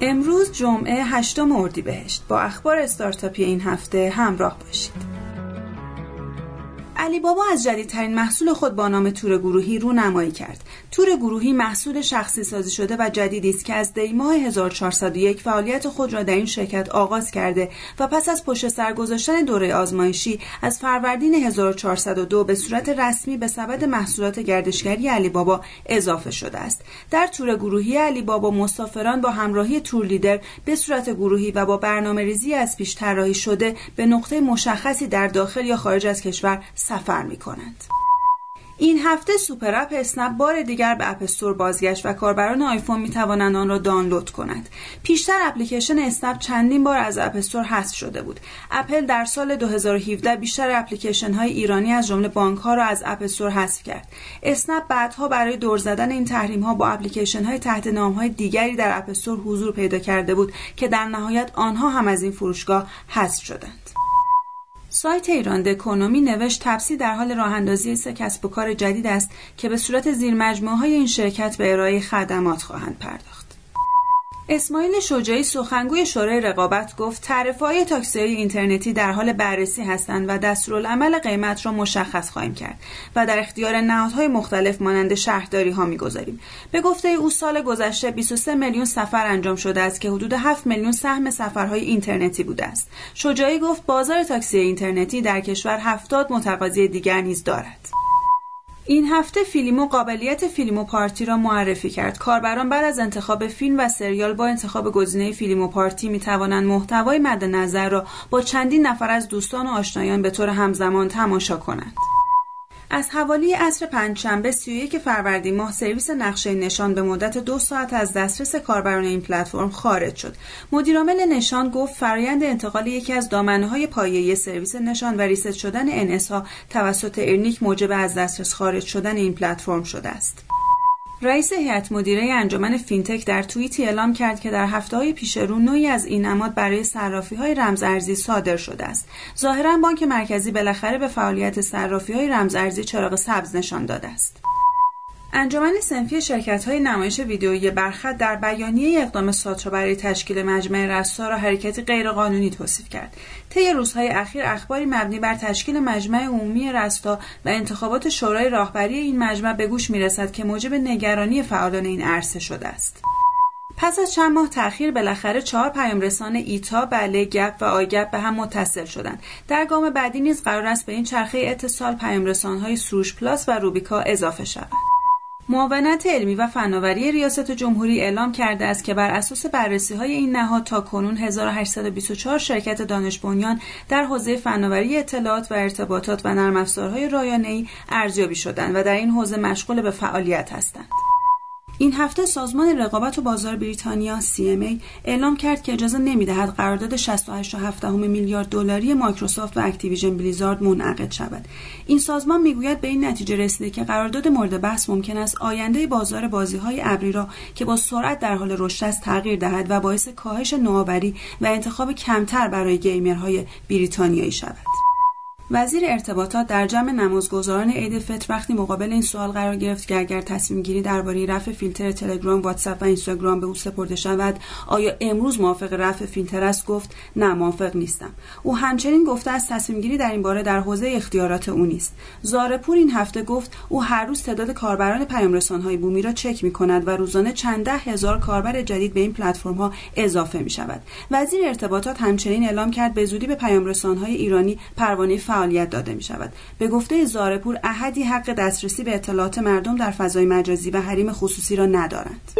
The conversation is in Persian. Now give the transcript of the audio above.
امروز جمعه 8 اردیبهشت با اخبار استارتاپی این هفته همراه باشید. علی بابا از جدیدترین محصول خود با نام تور گروهی رو نمایی کرد. تور گروهی محصول شخصی سازی شده و جدیدی است که از دی ماه 1401 فعالیت خود را در این شرکت آغاز کرده و پس از پشت سر گذاشتن دوره آزمایشی از فروردین 1402 به صورت رسمی به سبد محصولات گردشگری علی بابا اضافه شده است. در تور گروهی علی بابا مسافران با همراهی tour leader به صورت گروهی و با برنامه ریزی از پیش طراحی شده به نقطه مشخصی در داخل یا خارج از کشور سفر می کنند. این هفته super app اسنپ بار دیگر به App Store بازگشت و کاربران آیفون می توانند آن را دانلود کنند. پیشتر اپلیکیشن اسنپ چندین بار از App Store حذف شده بود. اپل در سال 2017 بیشتر اپلیکیشن های ایرانی از جمله بانک ها را از App Store حذف کرد. اسنپ بعدها برای دور زدن این تحریم ها با اپلیکیشن های تحت نام های دیگری در اپ استور حضور پیدا کرده بود که در نهایت آنها هم از این فروشگاه حذف شدند. سایت ایران دکونومی نوشت تپسی در حال راه اندازی سه کسب و کار جدید است که به صورت زیر مجموعه های این شرکت به ارائه خدمات خواهند پرداخت. اسماعیل شجاعی سخنگوی شورای رقابت گفت تعرفه‌های تاکسی اینترنتی در حال بررسی هستند و دستورالعمل قیمت را مشخص خواهیم کرد و در اختیار نهادهای مختلف مانند شهرداری ها می‌گذاریم. به گفته او سال گذشته 23 میلیون سفر انجام شده است که حدود 7 میلیون سهم سفرهای اینترنتی بوده است. شجاعی گفت بازار تاکسی اینترنتی در کشور 70 متقاضی دیگر نیز دارد. این هفته فیلیمو قابلیت فیلمو پارتی را معرفی کرد. کاربران بعد از انتخاب فیلم و سریال با انتخاب گزینه فیلمو پارتی می توانند محتوای مد نظر را با چندین نفر از دوستان و آشنایان به طور همزمان تماشا کنند. از حوالی عصر پنجشنبه 31 فروردین ماه سرویس نقشه نشان به مدت دو ساعت از دسترس کاربران این پلتفرم خارج شد. مدیرعامل نشان گفت فرایند انتقال یکی از های پایه سرویس نشان و reset شدن NS ها توسط ارنیک موجب از دسترس خارج شدن این پلتفرم شده است. رئیس هیئت مدیره انجمن فینتک در توییتی اعلام کرد که در هفته های پیش رو نوعی از این نماد برای صرافی های رمزارزی صادر شده است. ظاهرا بانک مرکزی بالاخره به فعالیت صرافی های رمزارزی چراغ سبز نشان داده است. انجمن سنفی شرکت های نمایش ویدیویی برخط در بیانیه اقدام ساترا برای تشکیل مجمع رستا را حرکتی غیرقانونی توصیف کرد طی روزهای اخیر اخباری مبنی بر تشکیل مجمع عمومی رستا و انتخابات شورای راهبری این مجمع به گوش می‌رسد که موجب نگرانی فعالان این عرصه شده است پس از چند ماه تاخیر بالاخره چهار پیام رسان ایتا، بله، گپ و آیگپ به هم متصل شدند. در گام بعدی نیز قرار است به این چرخه اتصال پیام رسانهای سروش پلاس و روبیکا اضافه شود. معاونت علمی و فناوری ریاست جمهوری اعلام کرده است که بر اساس بررسی های این نهاد تا کنون 1824 شرکت دانش بنیان در حوزه فناوری اطلاعات و ارتباطات و نرم افزارهای رایانه‌ای ارزیابی شدند و در این حوزه مشغول به فعالیت هستند. این هفته سازمان رقابت و بازار بریتانیا CMA اعلام کرد که اجازه نمی‌دهد قرارداد 68.7 میلیارد دلاری مایکروسافت و اکتیویژن بلیزارد منعقد شود. این سازمان می‌گوید به این نتیجه رسیده که قرارداد مورد بحث ممکن است آینده بازار بازی‌های ابری را که با سرعت در حال رشد است تغییر دهد و باعث کاهش نوآوری و انتخاب کمتر برای گیمرهای بریتانیایی شود. وزیر ارتباطات در جمع نمازگزاران عید فطر وقتی مقابل این سوال قرار گرفت که اگر تصمیم گیری درباره رفع فیلتر تلگرام، واتساپ و اینستاگرام به او سپرده شود، آیا امروز موافق رفع فیلتر است؟ گفت نه موافق نیستم. او همچنین گفته از تصمیم گیری در این باره در حوزه اختیارات او نیست. زارپور این هفته گفت او هر روز تعداد کاربران پیام های بومی را چک می کند و روزانه چند ده هزار کاربر جدید به این پلتفرم ها اضافه می شود. وزیر ارتباطات همچنین اعلام کرد به زودی به پیام های ایرانی پروانه فعالیت داده می شود. به گفته زارپور احدی حق دسترسی به اطلاعات مردم در فضای مجازی و حریم خصوصی را ندارند.